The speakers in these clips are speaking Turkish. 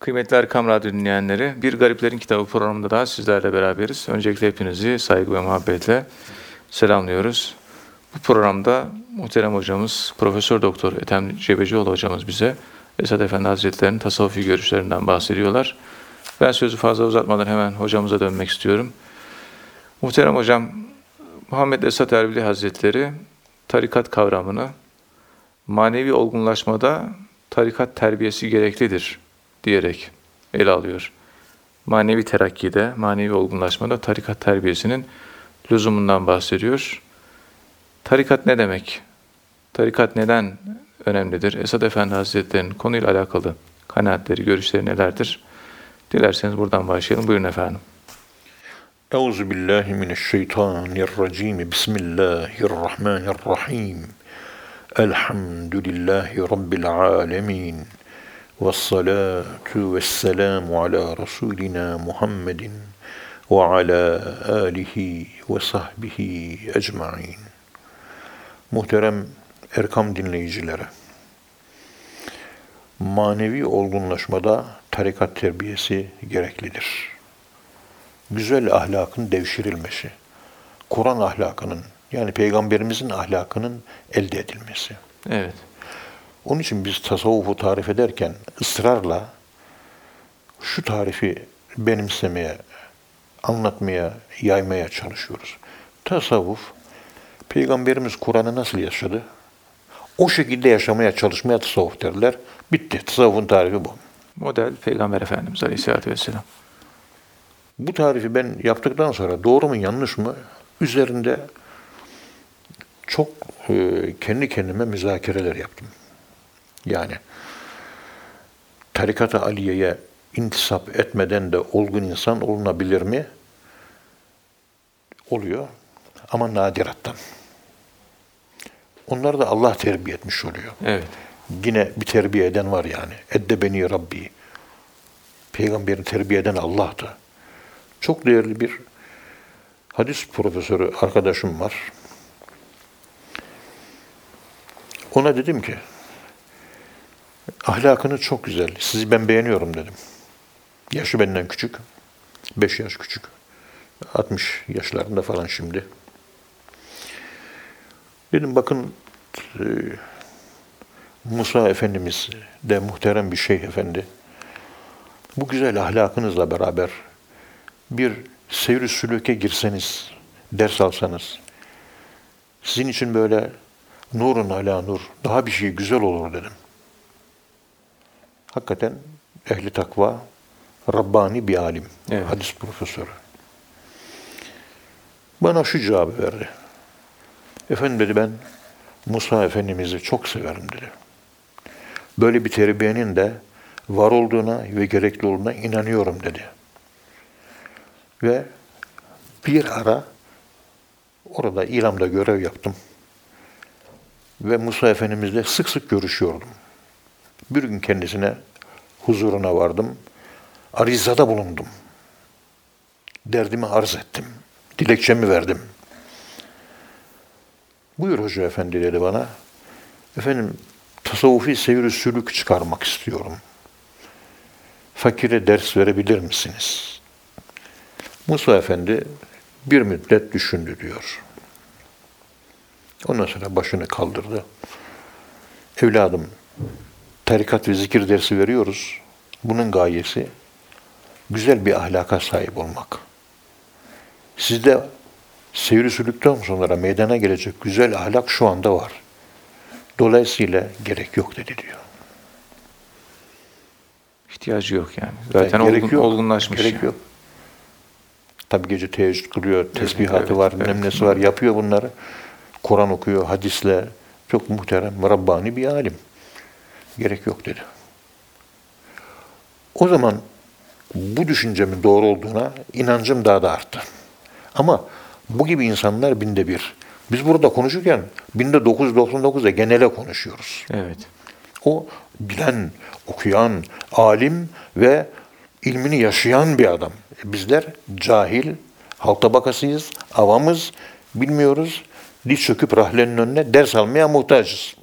Kıymetli Erkam Radyo dinleyenleri, Bir Gariplerin Kitabı programında daha sizlerle beraberiz. Öncelikle hepinizi saygı ve muhabbetle selamlıyoruz. Bu programda muhterem hocamız, Profesör Doktor Ethem Cebecioğlu hocamız bize Esad Efendi Hazretleri'nin tasavvufi görüşlerinden bahsediyorlar. Ben sözü fazla uzatmadan hemen hocamıza dönmek istiyorum. Muhterem hocam, Muhammed Esad Erbili Hazretleri tarikat kavramını manevi olgunlaşmada tarikat terbiyesi gereklidir diyerek ele alıyor. Manevi terakkide, manevi olgunlaşmada tarikat terbiyesinin lüzumundan bahsediyor. Tarikat ne demek? Tarikat neden önemlidir? Esad Efendi Hazretleri'nin konuyla alakalı kanaatleri, görüşleri nelerdir? Dilerseniz buradan başlayalım. Buyurun efendim. Euzu billahi mineşşeytanirracim. Bismillahirrahmanirrahim. Elhamdülillahi rabbil alamin. Ala Resulina Muhammedin ve ala alihi ve sahbihi ecmain. Muhterem Erkam dinleyicileri, manevi olgunlaşmada tarikat terbiyesi gereklidir. Güzel ahlakın devşirilmesi, Kur'an ahlakının yani Peygamberimizin ahlakının elde edilmesi. Evet. Onun için biz tasavvufu tarif ederken ısrarla şu tarifi benimsemeye, anlatmaya, yaymaya çalışıyoruz. Tasavvuf, Peygamberimiz Kur'an'ı nasıl yaşadı? O şekilde yaşamaya çalışmaya tasavvuf derler. Bitti. Tasavvufun tarifi bu. Model Peygamber Efendimiz Aleyhisselatü Vesselam. Bu tarifi ben yaptıktan sonra doğru mu yanlış mı üzerinde çok e, kendi kendime müzakereler yaptım. Yani tarikat-ı aliyeye intisap etmeden de olgun insan olunabilir mi? Oluyor ama nadirattan. Onları da Allah terbiye etmiş oluyor. Evet. Yine bir terbiye eden var yani. Edde beni Rabbi. Peygamberin terbiye eden Allah'tı. Çok değerli bir hadis profesörü arkadaşım var. Ona dedim ki, ahlakını çok güzel, sizi ben beğeniyorum dedim. Yaşı benden küçük, 5 yaş küçük. 60 yaşlarında falan şimdi. Dedim bakın e, Musa Efendimiz de muhterem bir şeyh efendi. Bu güzel ahlakınızla beraber bir seyri sülüke girseniz, ders alsanız, sizin için böyle nurun ala nur, daha bir şey güzel olur dedim. Hakikaten ehli takva, Rabbani bir alim, Evet. hadis profesörü. Bana şu cevabı verdi. Efendim dedi ben Musa Efendimiz'i çok severim dedi. Böyle bir terbiyenin de var olduğuna ve gerekli olduğuna inanıyorum dedi. Ve bir ara orada İlam'da görev yaptım. Ve Musa Efendimizle sık sık görüşüyordum. Bir gün kendisine huzuruna vardım. Arizada bulundum. Derdimi arz ettim. Dilekçemi verdim. Buyur Hoca Efendi dedi bana. Efendim tasavvufi seyir sülük çıkarmak istiyorum. Fakire ders verebilir misiniz? Musa Efendi bir müddet düşündü diyor. Ondan sonra başını kaldırdı. Evladım, tarikat ve zikir dersi veriyoruz. Bunun gayesi güzel bir ahlaka sahip olmak. Sizde seyri sülükten sonra meydana gelecek güzel ahlak şu anda var. Dolayısıyla gerek yok dedi diyor. İhtiyacı yok yani. Zaten Yani olgun, olgunlaşmış. Gerek yani. yok. Tabi gece teheccüd kılıyor, tesbihatı evet, var, evet. bilmem nesi var, yapıyor bunları. Kur'an okuyor, hadisle. Çok muhterem, Rabbani bir alim. Gerek yok dedi. O zaman bu düşüncemin doğru olduğuna inancım daha da arttı. Ama bu gibi insanlar binde bir. Biz burada konuşurken binde 999'a genele konuşuyoruz. Evet. O bilen, okuyan, alim ve ilmini yaşayan bir adam. Bizler cahil, halk tabakasıyız, avamız, bilmiyoruz. Diz çöküp rahlenin önüne ders almaya muhtacız.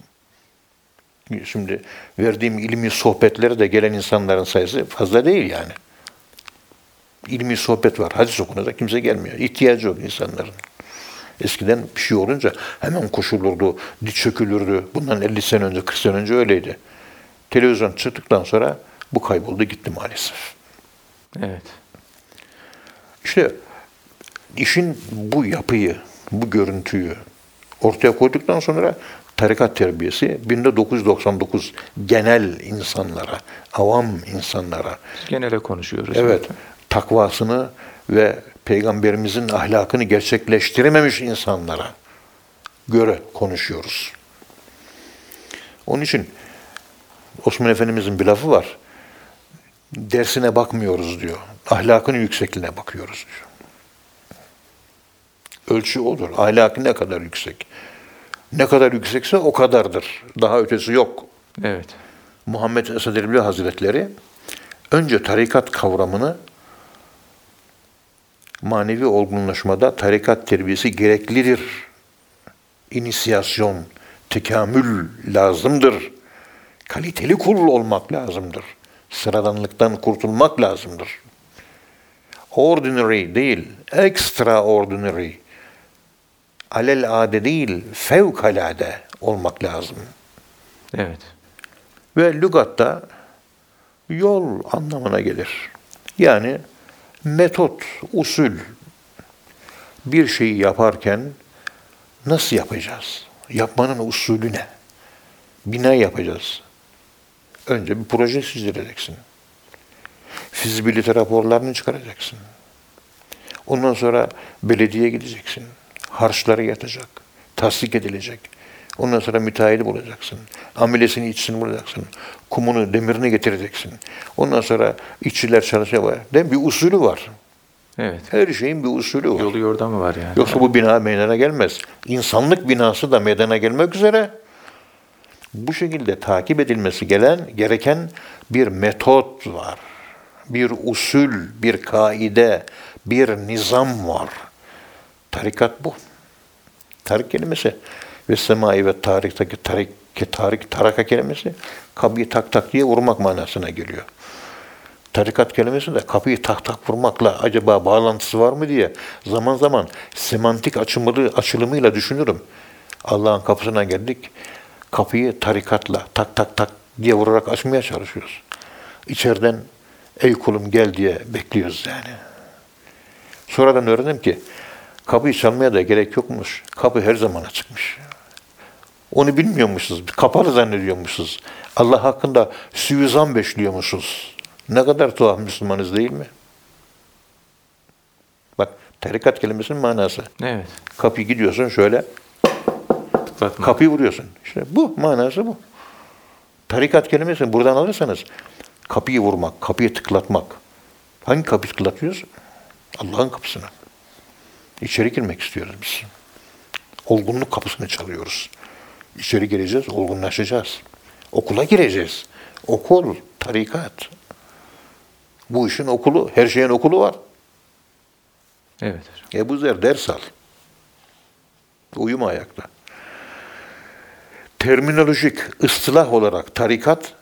Şimdi verdiğim ilmi sohbetlere de gelen insanların sayısı fazla değil yani. İlmi sohbet var. Hadis okunacak kimse gelmiyor. İhtiyacı yok insanların. Eskiden bir şey olunca hemen koşulurdu, diç çökülürdü. Bundan 50 sene önce, 40 sene önce öyleydi. Televizyon çıktıktan sonra bu kayboldu gitti maalesef. Evet. İşte işin bu yapıyı, bu görüntüyü ortaya koyduktan sonra tarikat terbiyesi 1999 genel insanlara, avam insanlara, Genele konuşuyoruz. evet takvasını ve peygamberimizin ahlakını gerçekleştirememiş insanlara göre konuşuyoruz. Onun için Osman Efendimizin bir lafı var. Dersine bakmıyoruz diyor. Ahlakının yüksekliğine bakıyoruz diyor. Ölçü odur. Ahlakı ne kadar yüksek. Ne kadar yüksekse o kadardır. Daha ötesi yok. Evet. Muhammed Esad Erbil Hazretleri önce tarikat kavramını manevi olgunlaşmada tarikat terbiyesi gereklidir. İnisiyasyon, tekamül lazımdır. Kaliteli kul olmak lazımdır. Sıradanlıktan kurtulmak lazımdır. Ordinary değil, extraordinary. Alel ade değil, fevkalade olmak lazım. Evet. Ve lügatta yol anlamına gelir. Yani metot, usul bir şeyi yaparken nasıl yapacağız? Yapmanın usulü ne? Bina yapacağız. Önce bir proje çizdireceksin. Fizibilite raporlarını çıkaracaksın. Ondan sonra belediye gideceksin. Harçları yatacak. Tasdik edilecek. Ondan sonra müteahhidi bulacaksın. Amelesini, içsini bulacaksın. Kumunu, demirini getireceksin. Ondan sonra işçiler çalışıyor. Değil mi? Bir usulü var. Evet. Her şeyin bir usulü var. Yolu yordamı var yani. Yoksa bu bina meydana gelmez. İnsanlık binası da meydana gelmek üzere bu şekilde takip edilmesi gelen gereken bir metot var. Bir usul, bir kaide, bir nizam var. Tarikat bu. Tarik kelimesi ve semai ve tarikteki tarik, tarik, taraka kelimesi kapıyı tak tak diye vurmak manasına geliyor. Tarikat kelimesi de kapıyı tak tak vurmakla acaba bağlantısı var mı diye zaman zaman semantik açımlı, açılımıyla düşünürüm. Allah'ın kapısına geldik. Kapıyı tarikatla tak tak tak diye vurarak açmaya çalışıyoruz. İçeriden ey kulum gel diye bekliyoruz yani. Sonradan öğrendim ki kapıyı çalmaya da gerek yokmuş. Kapı her zaman açıkmış. Onu bilmiyormuşuz. Kapalı zannediyormuşuz. Allah hakkında suizan beşliyormuşuz. Ne kadar tuhaf Müslümanız değil mi? Bak tarikat kelimesinin manası. Evet. Kapıyı gidiyorsun şöyle Tıklatma. kapıyı vuruyorsun. İşte bu manası bu. Tarikat kelimesini buradan alırsanız kapıyı vurmak, kapıyı tıklatmak. Hangi kapıyı tıklatıyoruz? Allah'ın kapısını. İçeri girmek istiyoruz biz. Olgunluk kapısını çalıyoruz. İçeri gireceğiz, olgunlaşacağız. Okula gireceğiz. Okul, tarikat. Bu işin okulu, her şeyin okulu var. Evet. Ebu Zer ders al. Uyuma ayakta. Terminolojik, ıstılah olarak tarikat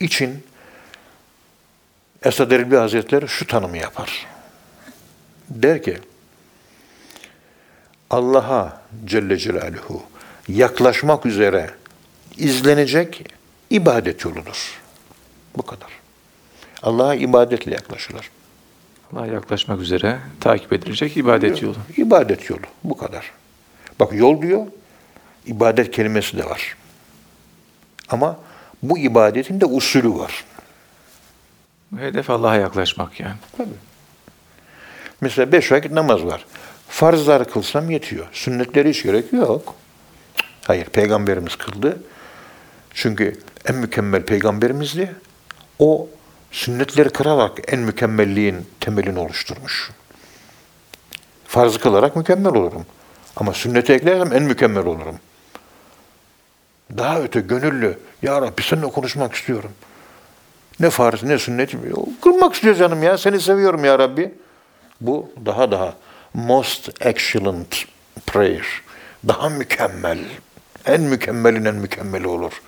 için Esad Erbil Hazretleri şu tanımı yapar. Der ki, Allah'a Celle Celaluhu yaklaşmak üzere izlenecek ibadet yoludur. Bu kadar. Allah'a ibadetle yaklaşılır. Allah'a yaklaşmak üzere takip edilecek ibadet yolu. İbadet yolu. Bu kadar. Bak yol diyor, ibadet kelimesi de var. Ama bu ibadetin de usulü var. Hedef Allah'a yaklaşmak yani. Tabii. Mesela beş vakit namaz var. Farzları kılsam yetiyor. Sünnetleri hiç gerek yok. Hayır, peygamberimiz kıldı. Çünkü en mükemmel peygamberimizdi. O sünnetleri kırarak en mükemmelliğin temelini oluşturmuş. Farzı kılarak mükemmel olurum. Ama sünneti eklersem en mükemmel olurum. Daha öte gönüllü. Ya Rabbi seninle konuşmak istiyorum. Ne farz ne sünnet. Kılmak istiyor canım ya. Seni seviyorum ya Rabbi. Bu daha daha most excellent prayer. Daha mükemmel. En mükemmelin en mükemmeli olur.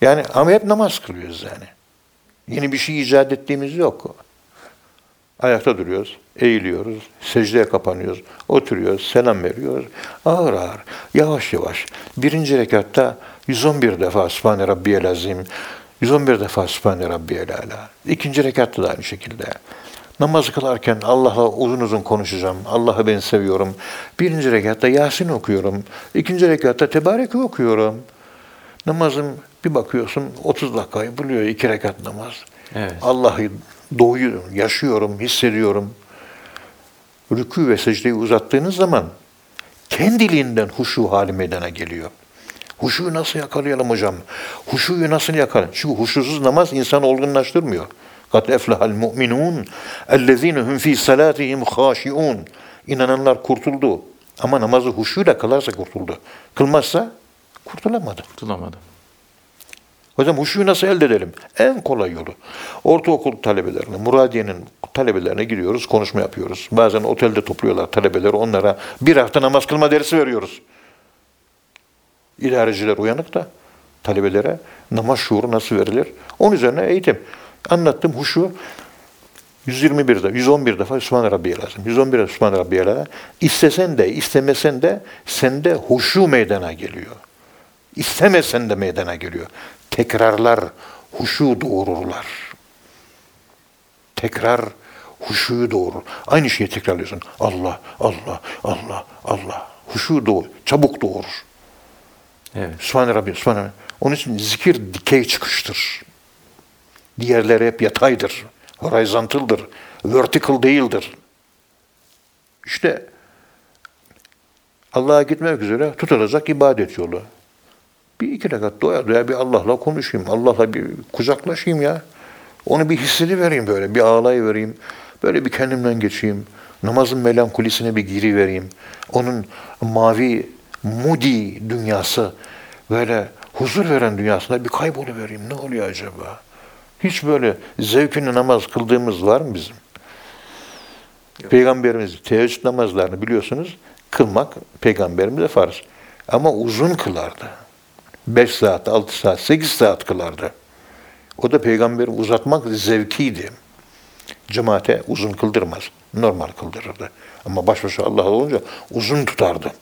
Yani ama hep namaz kılıyoruz yani. Yeni bir şey icat ettiğimiz yok. Ayakta duruyoruz, eğiliyoruz, secdeye kapanıyoruz, oturuyoruz, selam veriyoruz. Ağır ağır, yavaş yavaş. Birinci rekatta 111 defa Sübhane Rabbiyel Azim, 111 defa Sübhane Rabbiyel Ala. İkinci rekatta da aynı şekilde. Namaz kılarken Allah'la uzun uzun konuşacağım. Allah'ı ben seviyorum. Birinci rekatta Yasin okuyorum. İkinci rekatta Tebareke okuyorum. Namazım bir bakıyorsun 30 dakikayı buluyor iki rekat namaz. Evet. Allah'ı doğuyorum, yaşıyorum, hissediyorum. Rükû ve secdeyi uzattığınız zaman kendiliğinden huşu hali meydana geliyor. Huşuyu nasıl yakalayalım hocam? Huşuyu nasıl yakalayalım? Çünkü huşusuz namaz insanı olgunlaştırmıyor. Kat eflehal mu'minun ellezine hum fi salatihim haşiun. İnananlar kurtuldu. Ama namazı huşuyla kılarsa kurtuldu. Kılmazsa kurtulamadı. Tutulamadım. Hocam huşuyu nasıl elde edelim? En kolay yolu. Ortaokul talebelerine, Muradiye'nin talebelerine gidiyoruz, konuşma yapıyoruz. Bazen otelde topluyorlar talebeleri, onlara bir hafta namaz kılma dersi veriyoruz. İdareciler uyanık da talebelere namaz şuuru nasıl verilir? Onun üzerine eğitim. Anlattım huşu 121 de 111 defa Sübhane Rabbiyel Azim. 111 defa Sübhane Rabbiyel Azim. İstesen de istemesen de sende huşu meydana geliyor. İstemesen de meydana geliyor. Tekrarlar huşu doğururlar. Tekrar huşuyu doğurur. Aynı şeyi tekrarlıyorsun. Allah, Allah, Allah, Allah. Huşu doğur. Çabuk doğurur. Evet. Sübhane Rabbi, Sübhane Rabbi. Onun için zikir dikey çıkıştır. Diğerleri hep yataydır. Horizontaldır. Vertical değildir. İşte Allah'a gitmek üzere tutulacak ibadet yolu. Bir iki rekat doya doya bir Allah'la konuşayım. Allah'la bir kucaklaşayım ya. Onu bir hissedi vereyim böyle. Bir ağlay vereyim. Böyle bir kendimden geçeyim. Namazın melankolisine bir giri vereyim. Onun mavi, moody dünyası, böyle huzur veren dünyasında bir kaybolu vereyim. Ne oluyor acaba? Hiç böyle zevkini namaz kıldığımız var mı bizim? Peygamberimiz teheccüd namazlarını biliyorsunuz kılmak peygamberimize farz. Ama uzun kılardı. 5 saat, 6 saat, 8 saat kılardı. O da peygamberi uzatmak zevkiydi. Cemaate uzun kıldırmaz. Normal kıldırırdı. Ama baş başa Allah olunca uzun tutardı.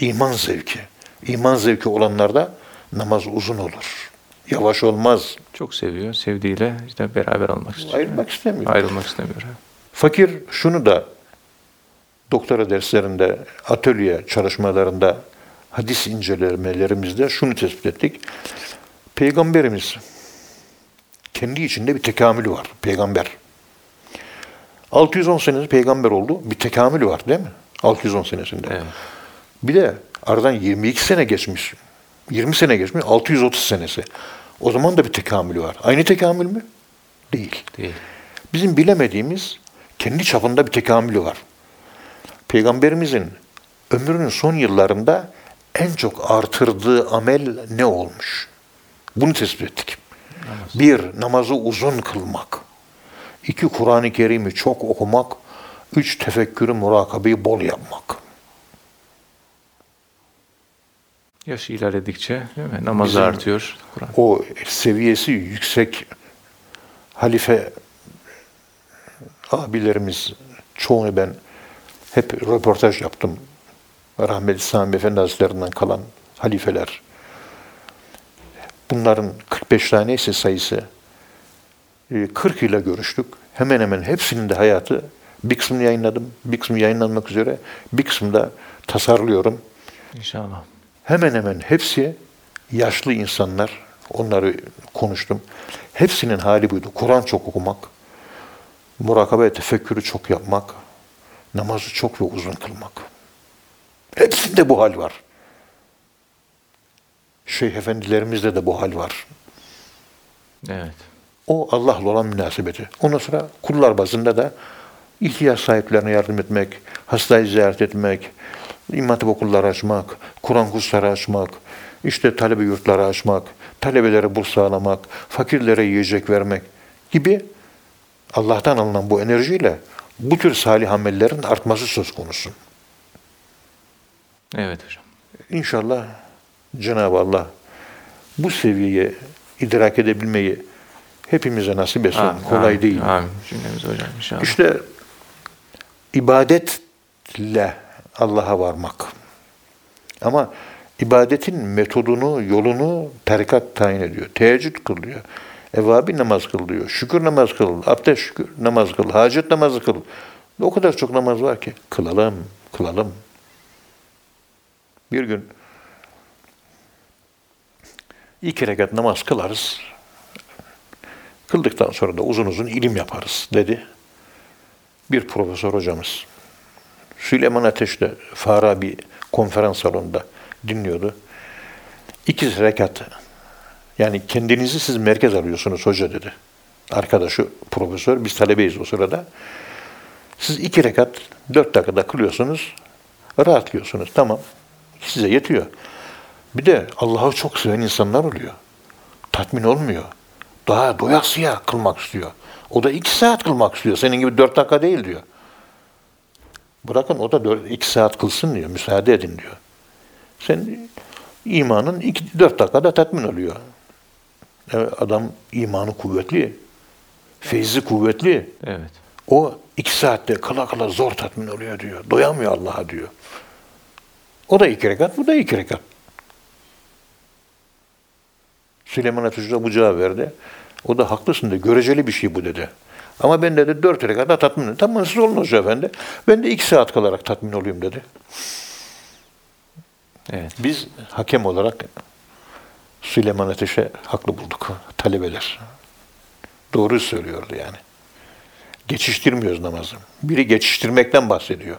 İman zevki. İman zevki olanlarda namaz uzun olur. Yavaş olmaz. Çok seviyor. Sevdiğiyle işte beraber olmak istiyor. Ayrılmak istemiyor. Ayrılmak istemiyor. Fakir şunu da doktora derslerinde, atölye çalışmalarında, hadis incelemelerimizde şunu tespit ettik. Peygamberimiz kendi içinde bir tekamülü var. Peygamber. 610 senesi peygamber oldu. Bir tekamülü var değil mi? 610 senesinde. Evet. Bir de aradan 22 sene geçmiş. 20 sene geçmiş. 630 senesi. O zaman da bir tekamülü var. Aynı tekamül mü? Değil. Değil. Bizim bilemediğimiz kendi çapında bir tekamülü var. Peygamberimizin ömrünün son yıllarında en çok artırdığı amel ne olmuş? Bunu tespit ettik. Bir, namazı uzun kılmak. İki, Kur'an-ı Kerim'i çok okumak. Üç, tefekkürü, murakabeyi bol yapmak. Yaş ilerledikçe değil mi? namazı Bizim- artıyor. Kur'an. o seviyesi yüksek halife abilerimiz çoğunu ben hep röportaj yaptım. Rahmetli Sami Efendi Hazretlerinden kalan halifeler. Bunların 45 tanesi sayısı. Ee, 40 ile görüştük. Hemen hemen hepsinin de hayatı bir kısmını yayınladım. Bir kısmı yayınlanmak üzere. Bir kısmını da tasarlıyorum. İnşallah. Hemen hemen hepsi yaşlı insanlar. Onları konuştum. Hepsinin hali buydu. Kur'an çok okumak, murakabe tefekkürü çok yapmak, namazı çok ve uzun kılmak. Hepsinde bu hal var. Şeyh efendilerimizde de bu hal var. Evet. O Allah'la olan münasebeti. Ondan sonra kullar bazında da ihtiyaç sahiplerine yardım etmek, hastayı ziyaret etmek, İmam Hatip okulları açmak, Kur'an kursları açmak, işte talebe yurtları açmak, talebelere burs sağlamak, fakirlere yiyecek vermek gibi Allah'tan alınan bu enerjiyle bu tür salih amellerin artması söz konusu. Evet hocam. İnşallah Cenab-ı Allah bu seviyeye idrak edebilmeyi hepimize nasip etsin. Amin, Kolay amin, değil. Amin. Cümlemiz hocam inşallah. İşte ibadetle Allah'a varmak. Ama ibadetin metodunu, yolunu tarikat tayin ediyor. Teheccüd kılıyor. Evabi namaz kıl diyor. Şükür namaz kıl. Abdest şükür namaz kıl. Hacet namazı kıl. O kadar çok namaz var ki. Kılalım, kılalım. Bir gün iki rekat namaz kılarız. Kıldıktan sonra da uzun uzun ilim yaparız dedi. Bir profesör hocamız. Süleyman Ateş'te Farabi konferans salonunda dinliyordu. İki rekat yani kendinizi siz merkez alıyorsunuz hoca dedi. Arkadaşı profesör, biz talebeyiz o sırada. Siz iki rekat dört dakikada kılıyorsunuz, rahatlıyorsunuz. Tamam, size yetiyor. Bir de Allah'ı çok seven insanlar oluyor. Tatmin olmuyor. Daha doyasıya kılmak istiyor. O da iki saat kılmak istiyor. Senin gibi dört dakika değil diyor. Bırakın o da dört, iki saat kılsın diyor. Müsaade edin diyor. Sen imanın iki, dört dakikada tatmin oluyor. Evet, adam imanı kuvvetli. Feyzi kuvvetli. Evet. O iki saatte kala kala zor tatmin oluyor diyor. Doyamıyor Allah'a diyor. O da iki rekat, bu da iki rekat. Süleyman de bu cevap verdi. O da haklısın de göreceli bir şey bu dedi. Ama ben dedi dört rekata tatmin oluyorum. Tamam siz olun Hoca Efendi. Ben de iki saat kalarak tatmin olayım dedi. Evet. Biz hakem olarak Süleyman Ateş'e haklı bulduk talebeler. Doğru söylüyordu yani. Geçiştirmiyoruz namazı. Biri geçiştirmekten bahsediyor.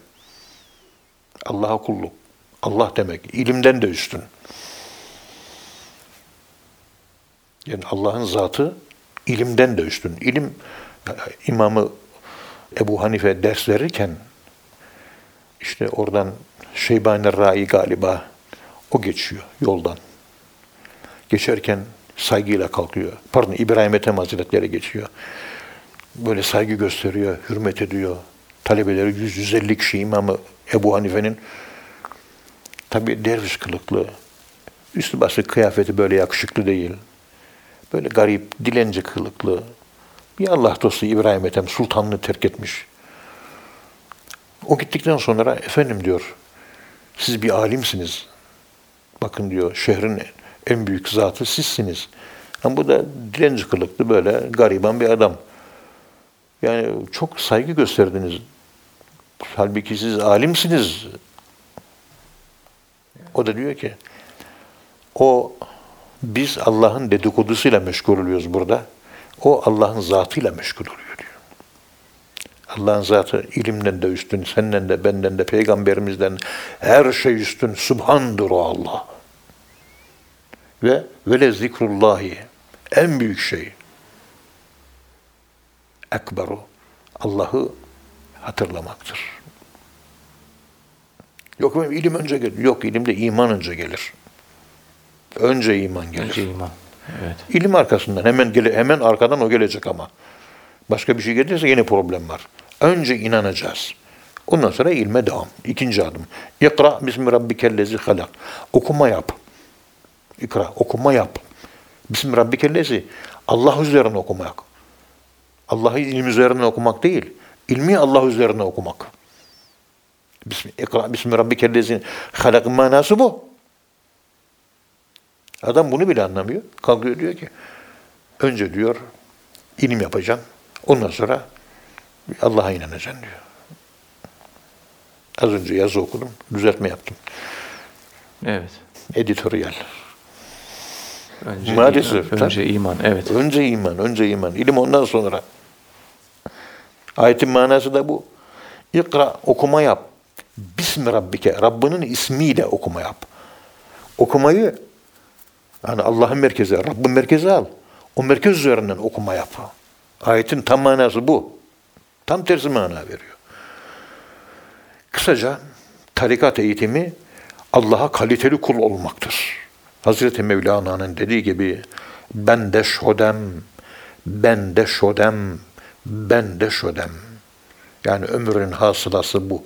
Allah'a kulluk. Allah demek. ilimden de üstün. Yani Allah'ın zatı ilimden de üstün. İlim imamı Ebu Hanife ders verirken işte oradan Şeybani Rai galiba o geçiyor yoldan. Geçerken saygıyla kalkıyor. Pardon İbrahim Ethem Hazretleri geçiyor. Böyle saygı gösteriyor, hürmet ediyor. Talebeleri 100-150 kişi imamı Ebu Hanife'nin tabi derviş kılıklı, üstü başı kıyafeti böyle yakışıklı değil. Böyle garip, dilenci kılıklı. Bir Allah dostu İbrahim Ethem sultanlığı terk etmiş. O gittikten sonra efendim diyor, siz bir alimsiniz. Bakın diyor, şehrin en büyük zatı sizsiniz. Ama bu da dilenci kılıklı böyle gariban bir adam. Yani çok saygı gösterdiniz. Halbuki siz alimsiniz. O da diyor ki, o biz Allah'ın dedikodusuyla meşgul oluyoruz burada. O Allah'ın zatıyla meşgul oluyor diyor. Allah'ın zatı ilimden de üstün, senden de, benden de, peygamberimizden her şey üstün. Subhandır o Allah. Ve vele zikrullahi en büyük şey. Ekberu Allah'ı hatırlamaktır. Yok benim ilim önce gelir. Yok ilimde iman önce gelir. Önce iman gelir. Önce iman. Evet. İlim arkasından hemen gele, hemen arkadan o gelecek ama. Başka bir şey gelirse yine problem var. Önce inanacağız. Ondan sonra ilme devam. İkinci adım. İkra bismi rabbikellezi halak. Okuma yap. İkra, okuma yap. Bismi rabbikellezi. Allah üzerine okumak. Allah'ı ilim üzerine okumak değil. İlmi Allah üzerine okumak. Bismi, ikra bismi rabbikellezi halak manası bu. Adam bunu bile anlamıyor. Kalkıyor diyor ki önce diyor ilim yapacaksın. Ondan sonra Allah'a inanacaksın diyor. Az önce yazı okudum. Düzeltme yaptım. Evet. Editoryal. Önce Maalesef, iman. Önce iman. Evet. Önce iman, önce iman. İlim ondan sonra. Ayetin manası da bu. İkra, okuma yap. Bismi Rabbike, Rabbinin ismiyle okuma yap. Okumayı, yani Allah'ın merkezi, Rabbin merkezi al. O merkez üzerinden okuma yap. Ayetin tam manası bu. Tam tersi mana veriyor. Kısaca tarikat eğitimi Allah'a kaliteli kul olmaktır. Hazreti Mevlana'nın dediği gibi ben de şodem, ben de şodem, ben de şodem. Yani ömrün hasılası bu.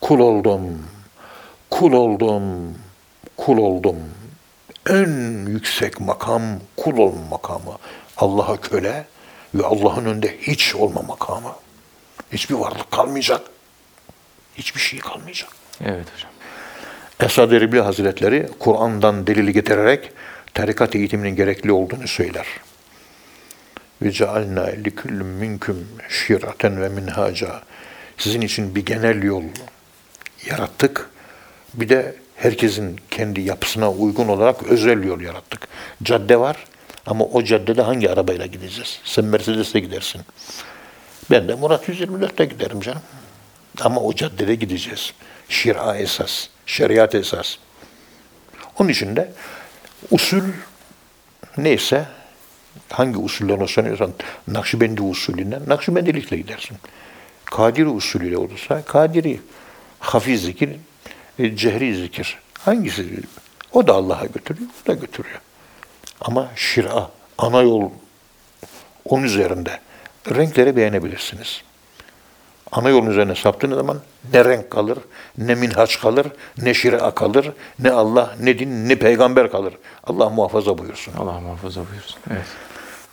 Kul oldum, kul oldum, kul oldum. En yüksek makam kul olma makamı. Allah'a köle ve Allah'ın önünde hiç olma makamı. Hiçbir varlık kalmayacak. Hiçbir şey kalmayacak. Evet hocam. Esad Erbil Hazretleri Kur'an'dan delil getirerek tarikat eğitiminin gerekli olduğunu söyler. Ve cealna likullin minkum şiraten ve minhaca. Sizin için bir genel yol yarattık. Bir de herkesin kendi yapısına uygun olarak özel yol yarattık. Cadde var ama o caddede hangi arabayla gideceğiz? Sen Mercedes'le gidersin. Ben de Murat 124'te giderim canım. Ama o caddede gideceğiz. Şira esas, şeriat esas. Onun için de usul neyse hangi usulden hoşlanıyorsan Nakşibendi usulünden Nakşibendilikle gidersin. Kadiri usulüyle olursa Kadiri, hafi zikir, cehri zikir. Hangisi? O da Allah'a götürüyor, o da götürüyor. Ama şira, ana yol onun üzerinde. Renkleri beğenebilirsiniz. Ana yolun üzerine saptığınız zaman ne renk kalır, ne minhaç kalır, ne şira kalır, ne Allah, ne din, ne peygamber kalır. Allah muhafaza buyursun. Allah muhafaza buyursun. Evet.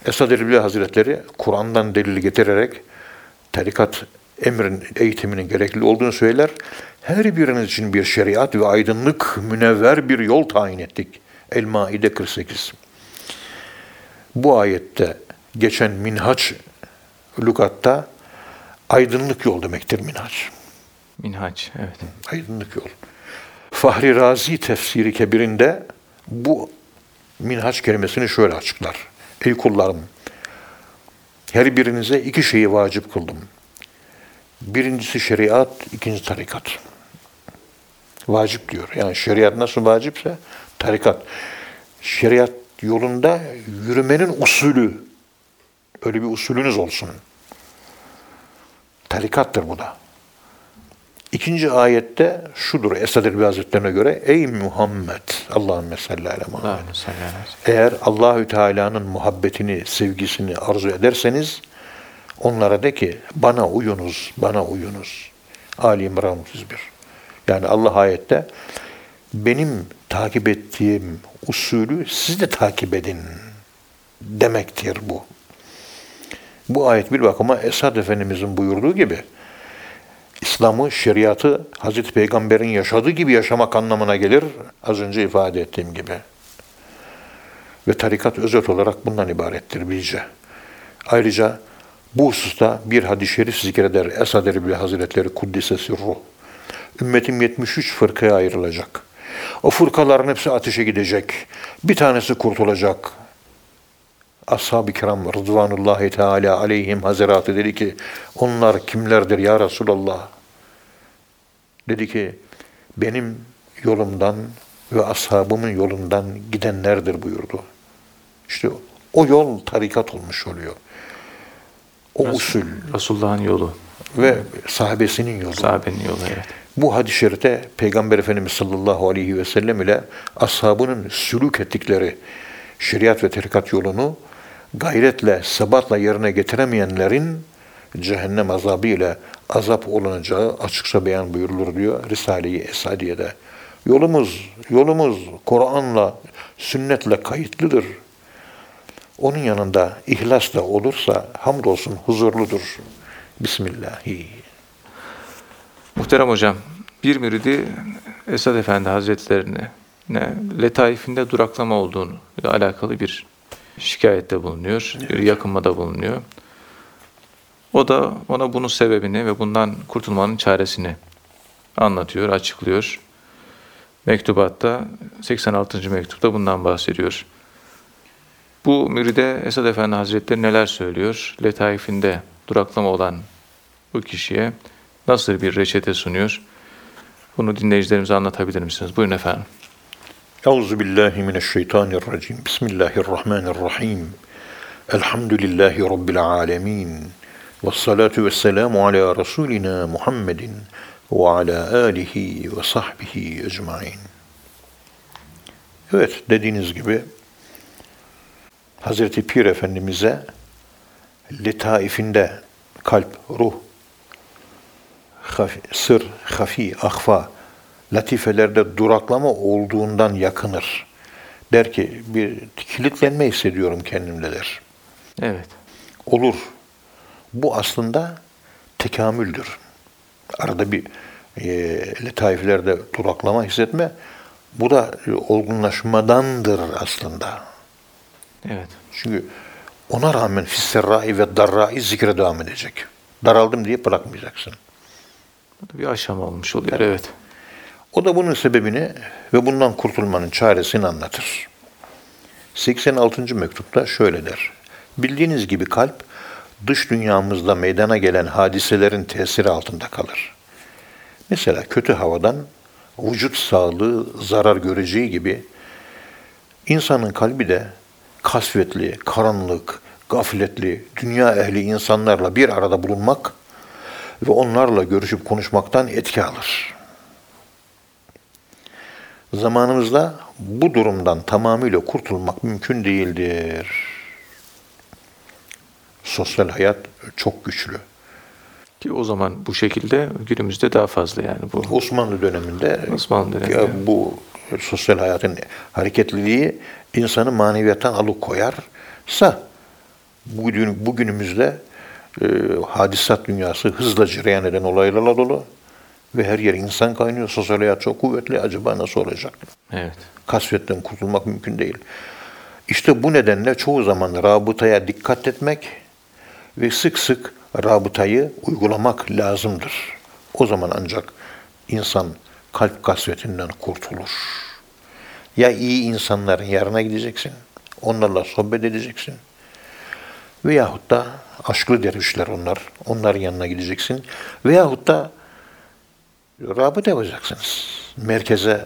Esad Erbil Hazretleri Kur'an'dan delil getirerek tarikat emrin eğitiminin gerekli olduğunu söyler. Her biriniz için bir şeriat ve aydınlık, münevver bir yol tayin ettik. El-Maide 48. Bu ayette geçen minhaç lügatta aydınlık yol demektir minhaç. Minhaç. Evet. Aydınlık yol. Fahri Razi tefsiri kebirinde bu minhaç kelimesini şöyle açıklar. Ey kullarım, her birinize iki şeyi vacip kıldım. Birincisi şeriat, ikinci tarikat. Vacip diyor. Yani şeriat nasıl vacipse tarikat. Şeriat yolunda yürümenin usulü. Öyle bir usulünüz olsun. Tarikattır bu da. İkinci ayette şudur Esad Elbi Hazretlerine göre Ey Muhammed Allahümme salli ala Muhammed. Allahümme salli ala Eğer Allahü Teala'nın muhabbetini, sevgisini arzu ederseniz onlara de ki bana uyunuz, bana uyunuz. Ali İmran 31. Yani Allah ayette benim takip ettiğim usulü siz de takip edin demektir bu. Bu ayet bir bakıma Esad Efendimizin buyurduğu gibi İslam'ı, şeriatı Hazreti Peygamber'in yaşadığı gibi yaşamak anlamına gelir. Az önce ifade ettiğim gibi. Ve tarikat özet olarak bundan ibarettir bilce. Ayrıca bu hususta bir hadis-i şerif zikreder Esad Erbil Hazretleri Kuddise Sirruh. Ümmetim 73 fırkaya ayrılacak. O fırkaların hepsi ateşe gidecek. Bir tanesi kurtulacak. Ashab-ı kiram Rıdvanullahi Teala aleyhim hazaratı dedi ki onlar kimlerdir ya Resulallah? Dedi ki benim yolumdan ve ashabımın yolundan gidenlerdir buyurdu. İşte o yol tarikat olmuş oluyor. O usul Resulullah'ın yolu. ve sahabesinin yolu. Sahabenin yolu evet. Bu hadis-i şerifte Peygamber Efendimiz sallallahu aleyhi ve sellem ile ashabının sülük ettikleri şeriat ve tarikat yolunu gayretle, sebatla yerine getiremeyenlerin cehennem azabı ile azap olunacağı açıkça beyan buyurulur diyor Risale-i Esadiye'de. Yolumuz, yolumuz Kur'an'la, sünnetle kayıtlıdır. Onun yanında ihlas da olursa hamdolsun huzurludur. Bismillahi. Muhterem hocam, bir müridi Esad Efendi Hazretlerine ne letaifinde duraklama olduğunu alakalı bir şikayette bulunuyor, bir yakınmada bulunuyor. O da ona bunun sebebini ve bundan kurtulmanın çaresini anlatıyor, açıklıyor. Mektubatta 86. mektupta bundan bahsediyor. Bu müride Esad Efendi Hazretleri neler söylüyor? Letaifinde duraklama olan bu kişiye nasıl bir reçete sunuyor? Bunu dinleyicilerimize anlatabilir misiniz? Buyurun efendim. Euzu billahi mineşşeytanirracim. Bismillahirrahmanirrahim. Elhamdülillahi rabbil alamin. Ves salatu vesselamu ala rasulina Muhammedin ve ala alihi ve sahbihi ecmaîn. Evet, dediğiniz gibi Hazreti Pir Efendimiz'e letaifinde kalp, ruh, hafi, sır, hafi, ahfa, latifelerde duraklama olduğundan yakınır. Der ki bir kilitlenme hissediyorum kendimde der. Evet. Olur. Bu aslında tekamüldür. Arada bir e, letaiflerde duraklama hissetme. Bu da e, olgunlaşmadandır aslında. Evet. Çünkü ona rağmen fisserrai ve darrai zikre devam edecek. Daraldım diye bırakmayacaksın. Bu da bir aşama olmuş oluyor. Evet. O da bunun sebebini ve bundan kurtulmanın çaresini anlatır. 86. mektupta şöyle der. Bildiğiniz gibi kalp dış dünyamızda meydana gelen hadiselerin tesiri altında kalır. Mesela kötü havadan vücut sağlığı zarar göreceği gibi insanın kalbi de kasvetli, karanlık, gafletli, dünya ehli insanlarla bir arada bulunmak ve onlarla görüşüp konuşmaktan etki alır. Zamanımızda bu durumdan tamamıyla kurtulmak mümkün değildir. Sosyal hayat çok güçlü. Ki o zaman bu şekilde günümüzde daha fazla yani bu. Osmanlı döneminde Osmanlı döneminde. bu sosyal hayatın hareketliliği insanı maneviyattan alıkoyarsa bugün, bugünümüzde e, hadisat dünyası hızla cereyan eden olaylarla dolu ve her yer insan kaynıyor. Sosyal hayat çok kuvvetli. Acaba nasıl olacak? Evet. kasvetten kurtulmak mümkün değil. İşte bu nedenle çoğu zaman rabıtaya dikkat etmek ve sık sık rabıtayı uygulamak lazımdır. O zaman ancak insan kalp kasvetinden kurtulur. Ya iyi insanların yanına gideceksin, onlarla sohbet edeceksin. Veyahut da aşklı dervişler onlar, onların yanına gideceksin. Veyahut da rabıta yapacaksınız. Merkeze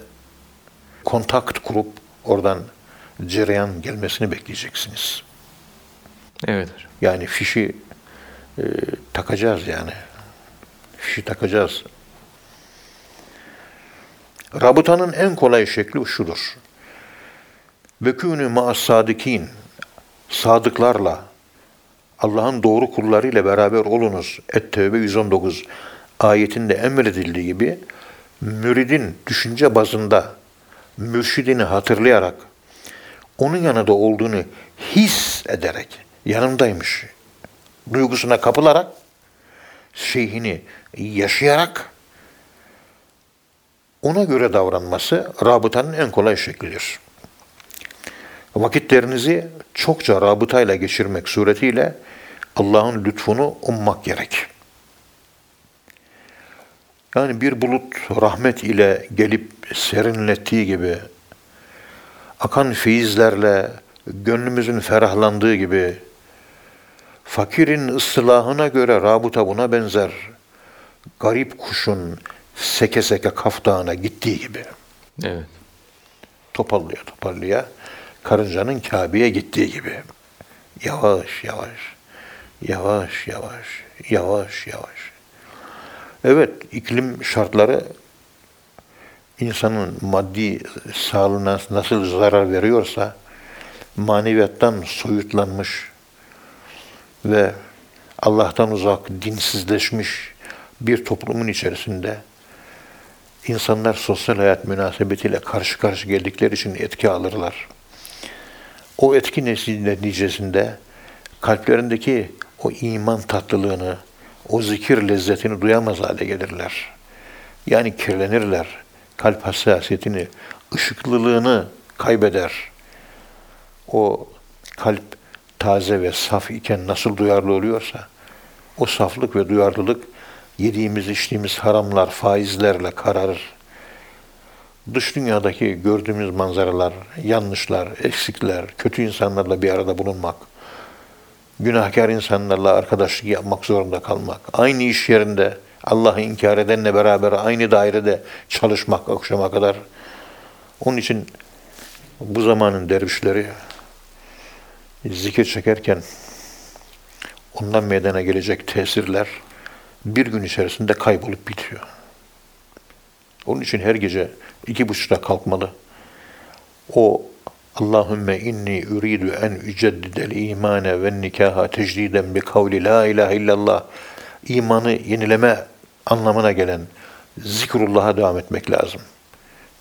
kontakt kurup oradan cereyan gelmesini bekleyeceksiniz. Evet. Yani fişi e, takacağız yani. Fişi takacağız. Rabıtanın en kolay şekli şudur. Vekûnü ma'as sadikin. Sadıklarla, Allah'ın doğru kullarıyla beraber olunuz. Et-Tevbe 119 ayetinde emredildiği gibi müridin düşünce bazında mürşidini hatırlayarak onun yanında olduğunu his ederek yanındaymış duygusuna kapılarak şeyhini yaşayarak ona göre davranması rabıtanın en kolay şeklidir. Vakitlerinizi çokça rabıtayla geçirmek suretiyle Allah'ın lütfunu ummak gerek. Yani bir bulut rahmet ile gelip serinlettiği gibi, akan feyizlerle gönlümüzün ferahlandığı gibi, fakirin ıslahına göre rabıta buna benzer, garip kuşun seke seke kaftağına gittiği gibi, Evet. toparlaya toparlaya karıncanın Kabe'ye gittiği gibi, yavaş yavaş, yavaş yavaş, yavaş yavaş. Evet, iklim şartları insanın maddi sağlığına nasıl zarar veriyorsa, maneviyattan soyutlanmış ve Allah'tan uzak, dinsizleşmiş bir toplumun içerisinde insanlar sosyal hayat münasebetiyle karşı karşı geldikleri için etki alırlar. O etki neticesinde kalplerindeki o iman tatlılığını, o zikir lezzetini duyamaz hale gelirler. Yani kirlenirler. Kalp hassasiyetini, ışıklılığını kaybeder. O kalp taze ve saf iken nasıl duyarlı oluyorsa, o saflık ve duyarlılık yediğimiz içtiğimiz haramlar, faizlerle kararır. Dış dünyadaki gördüğümüz manzaralar, yanlışlar, eksikler, kötü insanlarla bir arada bulunmak, günahkar insanlarla arkadaşlık yapmak zorunda kalmak, aynı iş yerinde Allah'ı inkar edenle beraber aynı dairede çalışmak akşama kadar. Onun için bu zamanın dervişleri zikir çekerken ondan meydana gelecek tesirler bir gün içerisinde kaybolup bitiyor. Onun için her gece iki buçukta kalkmalı. O Allahümme inni uridu en üceddidel imane ve nikaha tecdiden bi kavli la ilahe illallah imanı yenileme anlamına gelen zikrullah'a devam etmek lazım.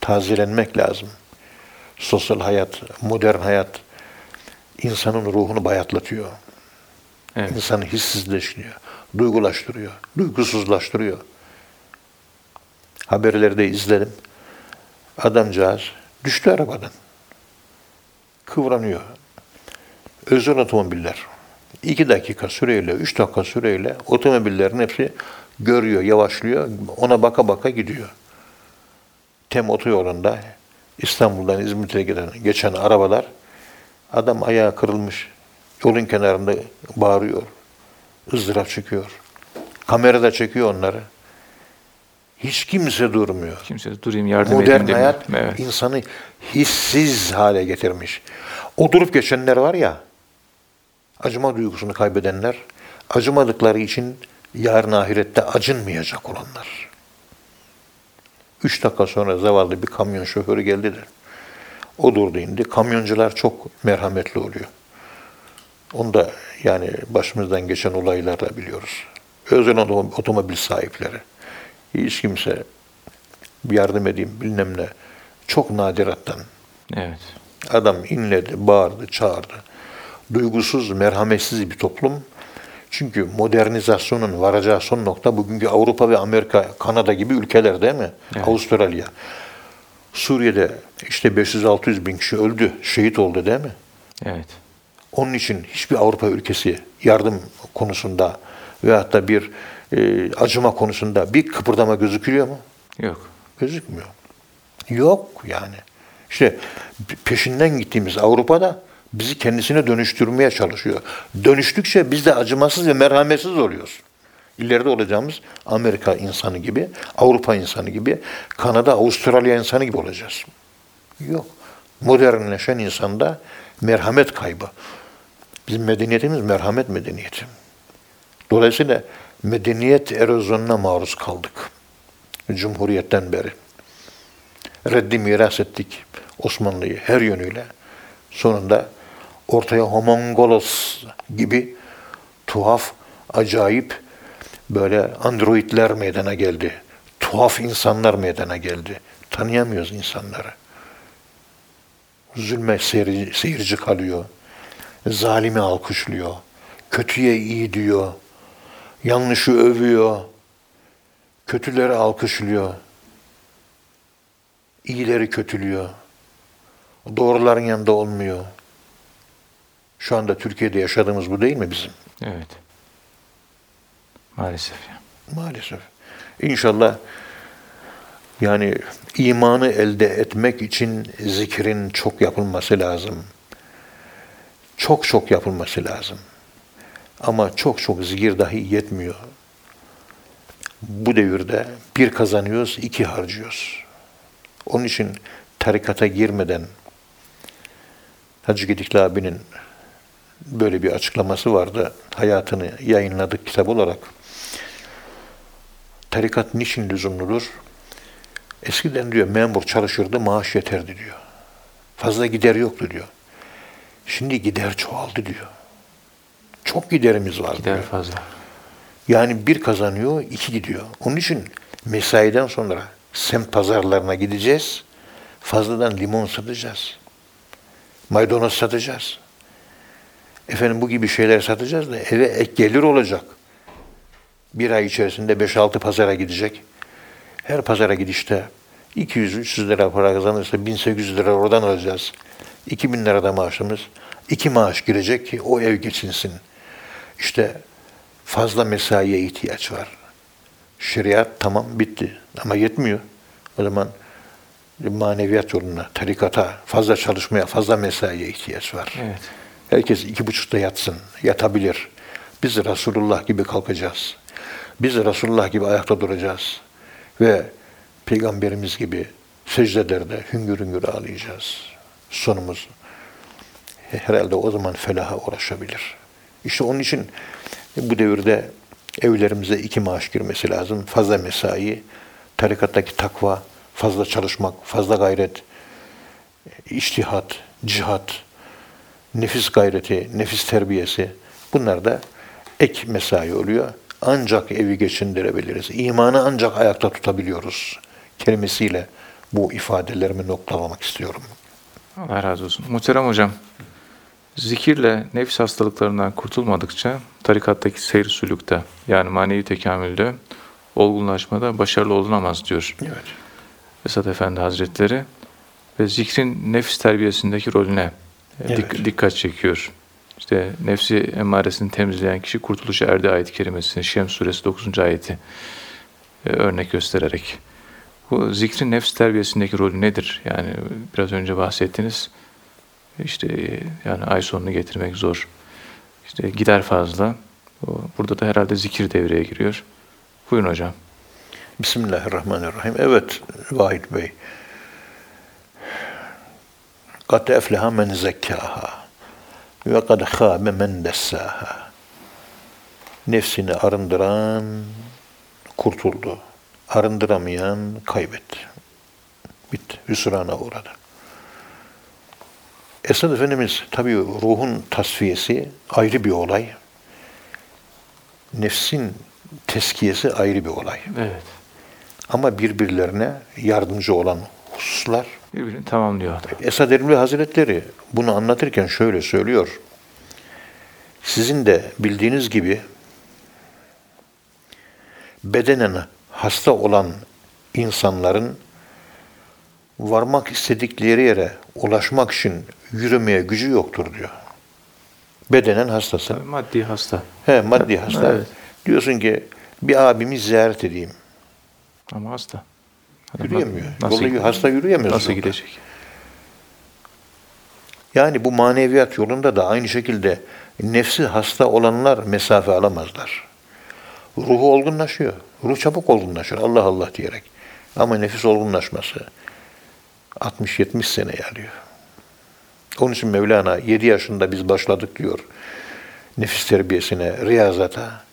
Tazelenmek lazım. sosyal hayat, modern hayat insanın ruhunu bayatlatıyor. Evet. İnsanı hissizleştiriyor, duygulaştırıyor, duygusuzlaştırıyor. Haberlerde izledim. Adamcağız düştü arabadan. Kıvranıyor. Özel otomobiller. iki dakika süreyle, üç dakika süreyle otomobillerin hepsi görüyor, yavaşlıyor. Ona baka baka gidiyor. Tem otoyolunda İstanbul'dan İzmit'e giden, geçen arabalar adam ayağı kırılmış. Yolun kenarında bağırıyor. ızdırap çekiyor. Kamera da çekiyor onları. Hiç kimse durmuyor. Kimse durayım yardım Modern edeyim demiyor. hayat Evet. insanı hissiz hale getirmiş. O durup geçenler var ya, acıma duygusunu kaybedenler, acımadıkları için yarın ahirette acınmayacak olanlar. Üç dakika sonra zavallı bir kamyon şoförü geldi de, o durdu indi. Kamyoncular çok merhametli oluyor. Onu da yani başımızdan geçen olaylarla biliyoruz. Özel otom- otomobil sahipleri. Hiç kimse yardım edeyim bilmem ne. Çok nadirattan. Evet. Adam inledi, bağırdı, çağırdı. Duygusuz, merhametsiz bir toplum. Çünkü modernizasyonun varacağı son nokta bugünkü Avrupa ve Amerika, Kanada gibi ülkeler değil mi? Evet. Avustralya. Suriye'de işte 500-600 bin kişi öldü, şehit oldu değil mi? Evet. Onun için hiçbir Avrupa ülkesi yardım konusunda veyahut da bir e, acıma konusunda bir kıpırdama gözüküyor mu? Yok. Gözükmüyor. Yok yani. İşte peşinden gittiğimiz Avrupa'da bizi kendisine dönüştürmeye çalışıyor. Dönüştükçe biz de acımasız ve merhametsiz oluyoruz. İleride olacağımız Amerika insanı gibi, Avrupa insanı gibi, Kanada, Avustralya insanı gibi olacağız. Yok. Modernleşen insanda merhamet kaybı. Bizim medeniyetimiz merhamet medeniyeti. Dolayısıyla medeniyet erozyonuna maruz kaldık. Cumhuriyetten beri. Reddi miras ettik Osmanlı'yı her yönüyle. Sonunda ortaya homongolos gibi tuhaf, acayip böyle androidler meydana geldi. Tuhaf insanlar meydana geldi. Tanıyamıyoruz insanları. Zulme seyirci, seyirci kalıyor. Zalimi alkışlıyor. Kötüye iyi diyor. Yanlışı övüyor. Kötüleri alkışlıyor. İyileri kötülüyor. Doğruların yanında olmuyor. Şu anda Türkiye'de yaşadığımız bu değil mi bizim? Evet. Maalesef. Maalesef. İnşallah yani imanı elde etmek için zikrin çok yapılması lazım. Çok çok yapılması lazım. Ama çok çok zikir dahi yetmiyor. Bu devirde bir kazanıyoruz, iki harcıyoruz. Onun için tarikata girmeden Hacı Gedikli abinin böyle bir açıklaması vardı. Hayatını yayınladık kitap olarak. Tarikat niçin lüzumludur? Eskiden diyor memur çalışırdı, maaş yeterdi diyor. Fazla gider yoktu diyor. Şimdi gider çoğaldı diyor. Çok giderimiz var Gider fazla. Yani bir kazanıyor, iki gidiyor. Onun için mesaiden sonra semt pazarlarına gideceğiz. Fazladan limon satacağız. Maydanoz satacağız. Efendim bu gibi şeyler satacağız da eve ek gelir olacak. Bir ay içerisinde 5-6 pazara gidecek. Her pazara gidişte 200-300 lira para kazanırsa 1800 lira oradan alacağız. 2000 lira da maaşımız. iki maaş girecek ki o ev geçinsin. İşte fazla mesaiye ihtiyaç var. Şeriat tamam bitti ama yetmiyor. O zaman maneviyat yoluna, tarikata, fazla çalışmaya, fazla mesaiye ihtiyaç var. Evet. Herkes iki buçukta yatsın, yatabilir. Biz Resulullah gibi kalkacağız. Biz Resulullah gibi ayakta duracağız. Ve Peygamberimiz gibi secdelerde hüngür hüngür ağlayacağız. Sonumuz herhalde o zaman felaha ulaşabilir. İşte onun için bu devirde evlerimize iki maaş girmesi lazım. Fazla mesai, tarikattaki takva, fazla çalışmak, fazla gayret, iştihat, cihat, nefis gayreti, nefis terbiyesi bunlar da ek mesai oluyor. Ancak evi geçindirebiliriz. İmanı ancak ayakta tutabiliyoruz. Kelimesiyle bu ifadelerimi noktalamak istiyorum. Allah razı olsun. Muhterem hocam, zikirle nefis hastalıklarından kurtulmadıkça tarikattaki seyir sülükte yani manevi tekamülde olgunlaşmada başarılı olunamaz diyor Evet. Esad Efendi Hazretleri ve zikrin nefis terbiyesindeki rolüne e, dik- Evet. dikkat çekiyor. İşte nefsi emmaresini temizleyen kişi kurtuluşa erdi ayet-i kerimesini Şems suresi 9. ayeti e, örnek göstererek. Bu zikrin nefs terbiyesindeki rolü nedir? Yani biraz önce bahsettiniz. İşte yani ay sonunu getirmek zor. İşte gider fazla. Burada da herhalde zikir devreye giriyor. Buyurun hocam. Bismillahirrahmanirrahim. Evet Vahit Bey. Kat efleha men zekkaha ve kad khâbe men dessâha. Nefsini arındıran kurtuldu. Arındıramayan kaybetti. Bitti. Hüsrana uğradı. Esad Efendimiz tabii ruhun tasfiyesi ayrı bir olay. Nefsin teskiyesi ayrı bir olay. Evet. Ama birbirlerine yardımcı olan hususlar. Birbirini tamamlıyor. Esad Erbil Hazretleri bunu anlatırken şöyle söylüyor. Sizin de bildiğiniz gibi bedenen hasta olan insanların varmak istedikleri yere ulaşmak için yürümeye gücü yoktur diyor. Bedenen hastası. Maddi hasta. He, maddi hasta. Evet. Diyorsun ki bir abimi ziyaret edeyim. Ama hasta. Adam Yürüyemiyor. Nasıl, Yolda hasta yürüyemiyor. nasıl gidecek? Yani bu maneviyat yolunda da aynı şekilde nefsi hasta olanlar mesafe alamazlar. Ruhu olgunlaşıyor. Ruh çabuk olgunlaşır Allah Allah diyerek. Ama nefis olgunlaşması 60-70 sene alıyor. Onun için Mevlana 7 yaşında biz başladık diyor. Nefis terbiyesine, riyazata.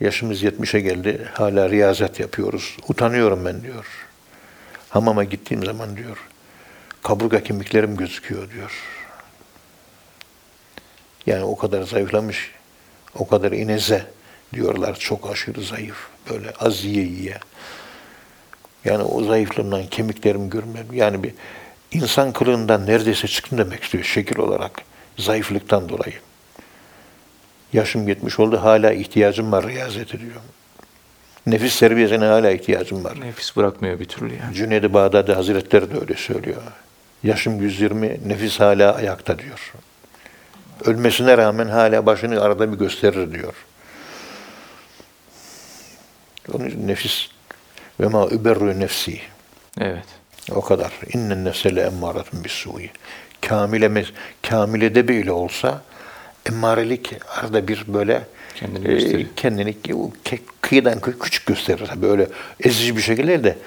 Yaşımız 70'e geldi. Hala riyazat yapıyoruz. Utanıyorum ben diyor. Hamama gittiğim zaman diyor. Kaburga kemiklerim gözüküyor diyor. Yani o kadar zayıflamış, o kadar ineze diyorlar. Çok aşırı zayıf. Böyle az yiye yiye. Yani o zayıflığımdan kemiklerim görmem. Yani bir insan kılığından neredeyse çıktım demek istiyor şekil olarak. Zayıflıktan dolayı. Yaşım 70 oldu. Hala ihtiyacım var riyazet ediyorum. Nefis terbiyesine hala ihtiyacım var. Nefis bırakmıyor bir türlü yani. Cüneyd-i Bağdadi Hazretleri de öyle söylüyor. Yaşım 120, nefis hala ayakta diyor. Ölmesine rağmen hala başını arada bir gösterir diyor. Onun için nefis ve ma überrü nefsi. Evet. O kadar. İnnen nefsele emmâratun bis-sû'i. Kamile, mes- kamile de böyle olsa emmarelik arada bir böyle Kendini e, gösterir. kendini ke- ke- kıyıdan kı- küçük gösterir. Böyle ezici bir şekilde de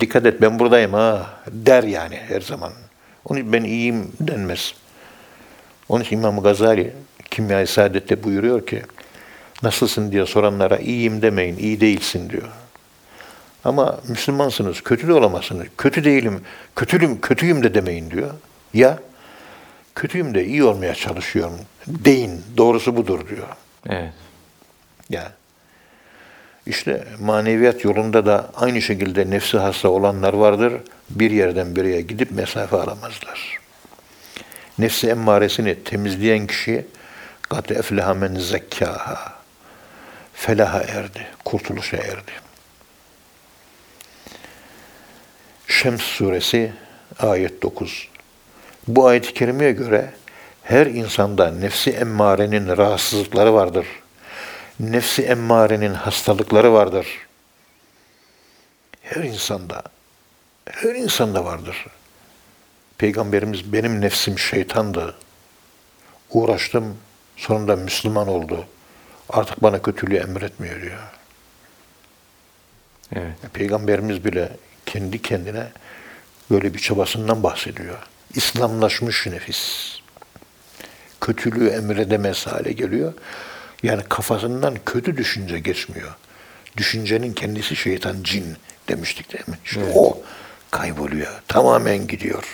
dikkat et ben buradayım ha der yani her zaman. Onun için ben iyiyim denmez. Onun için İmam Gazali Kimya-i Saadet'te buyuruyor ki nasılsın diye soranlara iyiyim demeyin, iyi değilsin diyor. Ama Müslümansınız, kötü de olamazsınız. Kötü değilim, kötülüm, kötüyüm de demeyin diyor. Ya kötüyüm de iyi olmaya çalışıyorum deyin. Doğrusu budur diyor. Evet. Ya işte maneviyat yolunda da aynı şekilde nefsi hasta olanlar vardır. Bir yerden bir yere gidip mesafe alamazlar. Nefsi emmaresini temizleyen kişi kat efleha men zekkaha felaha erdi, kurtuluşa erdi. Şems suresi ayet 9. Bu ayet-i kerimeye göre her insanda nefsi emmarenin rahatsızlıkları vardır. Nefsi emmarenin hastalıkları vardır. Her insanda, her insanda vardır. Peygamberimiz benim nefsim şeytandı. Uğraştım, sonunda Müslüman oldu. Artık bana kötülüğü emretmiyor diyor. Evet. Peygamberimiz bile kendi kendine böyle bir çabasından bahsediyor. İslamlaşmış nefis. Kötülüğü emredemez hale geliyor. Yani kafasından kötü düşünce geçmiyor. Düşüncenin kendisi şeytan, cin demiştik değil mi? İşte Evet. o kayboluyor. Tamamen gidiyor.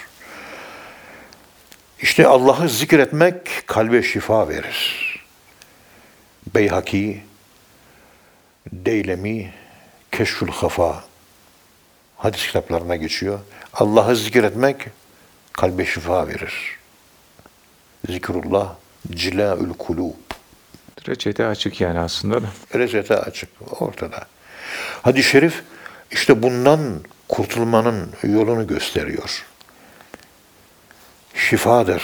İşte Allah'ı zikretmek kalbe şifa verir. Beyhaki, Deylemi, Keşfül Hafa hadis kitaplarına geçiyor. Allah'ı zikretmek kalbe şifa verir. Zikrullah cilaül kulub. Reçete açık yani aslında da. Reçete açık ortada. Hadis-i şerif işte bundan kurtulmanın yolunu gösteriyor. Şifadır.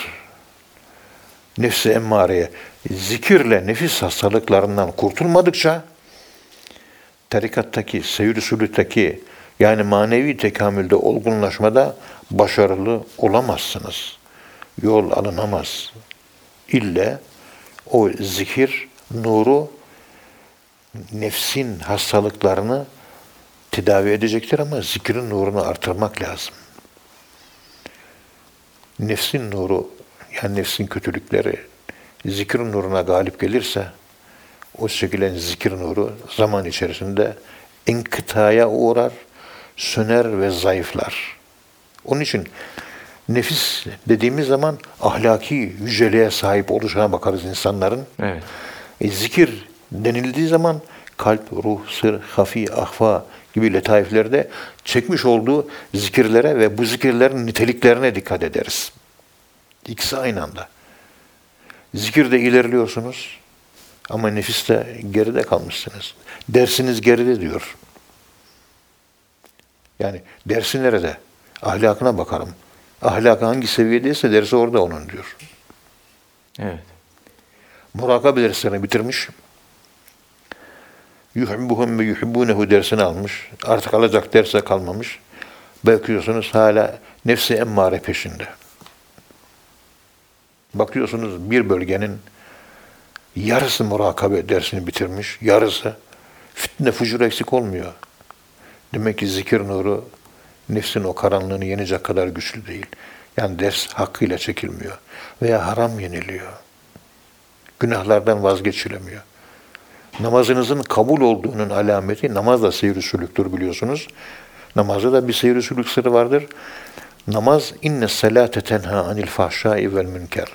Nefsi emmareye zikirle nefis hastalıklarından kurtulmadıkça tarikattaki, seyir sülükteki yani manevi tekamülde olgunlaşmada başarılı olamazsınız. Yol alınamaz. İlle o zikir nuru nefsin hastalıklarını tedavi edecektir ama zikrin nurunu artırmak lazım. Nefsin nuru, yani nefsin kötülükleri zikrin nuruna galip gelirse o çekilen zikir nuru zaman içerisinde inkıtaya uğrar, söner ve zayıflar. Onun için nefis dediğimiz zaman ahlaki yüceliğe sahip oluşuna bakarız insanların. Evet. E, zikir denildiği zaman kalp, ruh, sır, hafi, ahfa gibi letaiflerde çekmiş olduğu zikirlere ve bu zikirlerin niteliklerine dikkat ederiz. İkisi aynı anda. Zikirde ilerliyorsunuz ama nefiste geride kalmışsınız. Dersiniz geride diyor. Yani dersi nerede? Ahlakına bakarım. Ahlakı hangi seviyedeyse dersi orada onun diyor. Evet. Murakabe derslerini bitirmiş. Yuhibbuhum ve yuhibbunehu dersini almış. Artık alacak derse kalmamış. Bakıyorsunuz hala nefsi emmare peşinde. Bakıyorsunuz bir bölgenin yarısı murakabe dersini bitirmiş, yarısı fitne fucur eksik olmuyor. Demek ki zikir nuru nefsin o karanlığını yenecek kadar güçlü değil. Yani ders hakkıyla çekilmiyor. Veya haram yeniliyor. Günahlardan vazgeçilemiyor. Namazınızın kabul olduğunun alameti namazla seyir sülüktür biliyorsunuz. Namazda da bir seyir sülük sırrı vardır. Namaz inne salate tenha anil fahşai vel münker.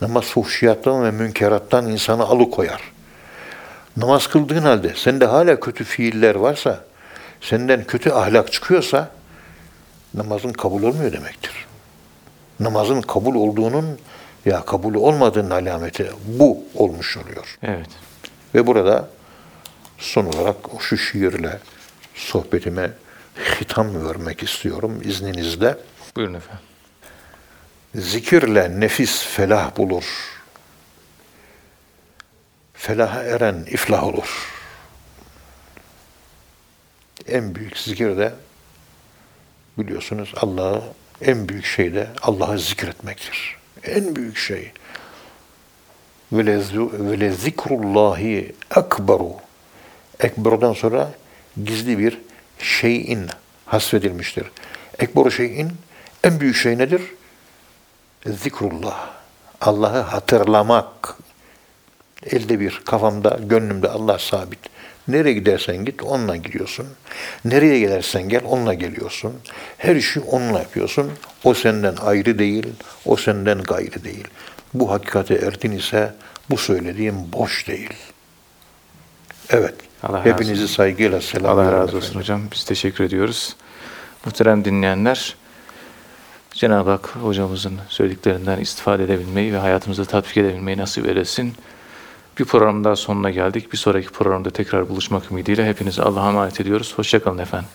Namaz fuhşiyattan ve münkerattan insanı alıkoyar. Namaz kıldığın halde sende hala kötü fiiller varsa, senden kötü ahlak çıkıyorsa namazın kabul olmuyor demektir. Namazın kabul olduğunun ya kabul olmadığının alameti bu olmuş oluyor. Evet. Ve burada son olarak şu şiirle sohbetime hitam vermek istiyorum izninizle. Buyurun efendim. Zikirle nefis felah bulur. Felaha eren iflah olur. En büyük zikir de biliyorsunuz Allah'ı en büyük şey de Allah'ı zikretmektir. En büyük şey. Ve zikrullahi ekberu. Ekber'dan sonra gizli bir şeyin hasfedilmiştir. Ekberu şeyin en büyük şey nedir? Zikrullah. Allah'ı hatırlamak. Elde bir, kafamda, gönlümde Allah sabit. Nereye gidersen git onunla gidiyorsun. Nereye gelirsen gel onunla geliyorsun. Her işi onunla yapıyorsun. O senden ayrı değil, o senden gayrı değil. Bu hakikate erdin ise bu söylediğim boş değil. Evet. Allah razı Hepinizi olsun. saygıyla selamlıyorum. Allah razı olsun efendim. hocam. Biz teşekkür ediyoruz. Muhterem dinleyenler, Cenab-ı Hak hocamızın söylediklerinden istifade edebilmeyi ve hayatımızda tatbik edebilmeyi nasip eylesin. Bir program daha sonuna geldik. Bir sonraki programda tekrar buluşmak ümidiyle hepinizi Allah'a emanet ediyoruz. Hoşçakalın efendim.